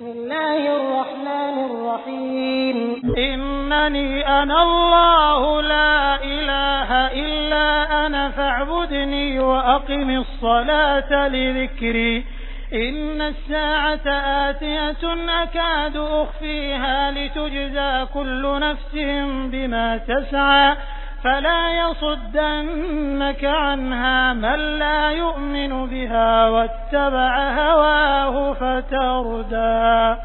بسم الله الرحمن الرحيم. إنني أنا الله لا إله إلا أنا فاعبدني وأقم الصلاة لذكري. إن الساعة آتية أكاد أخفيها لتجزى كل نفس بما تسعى. فلا يصدنك عنها من لا يؤمن بها واتبع هواه. تردا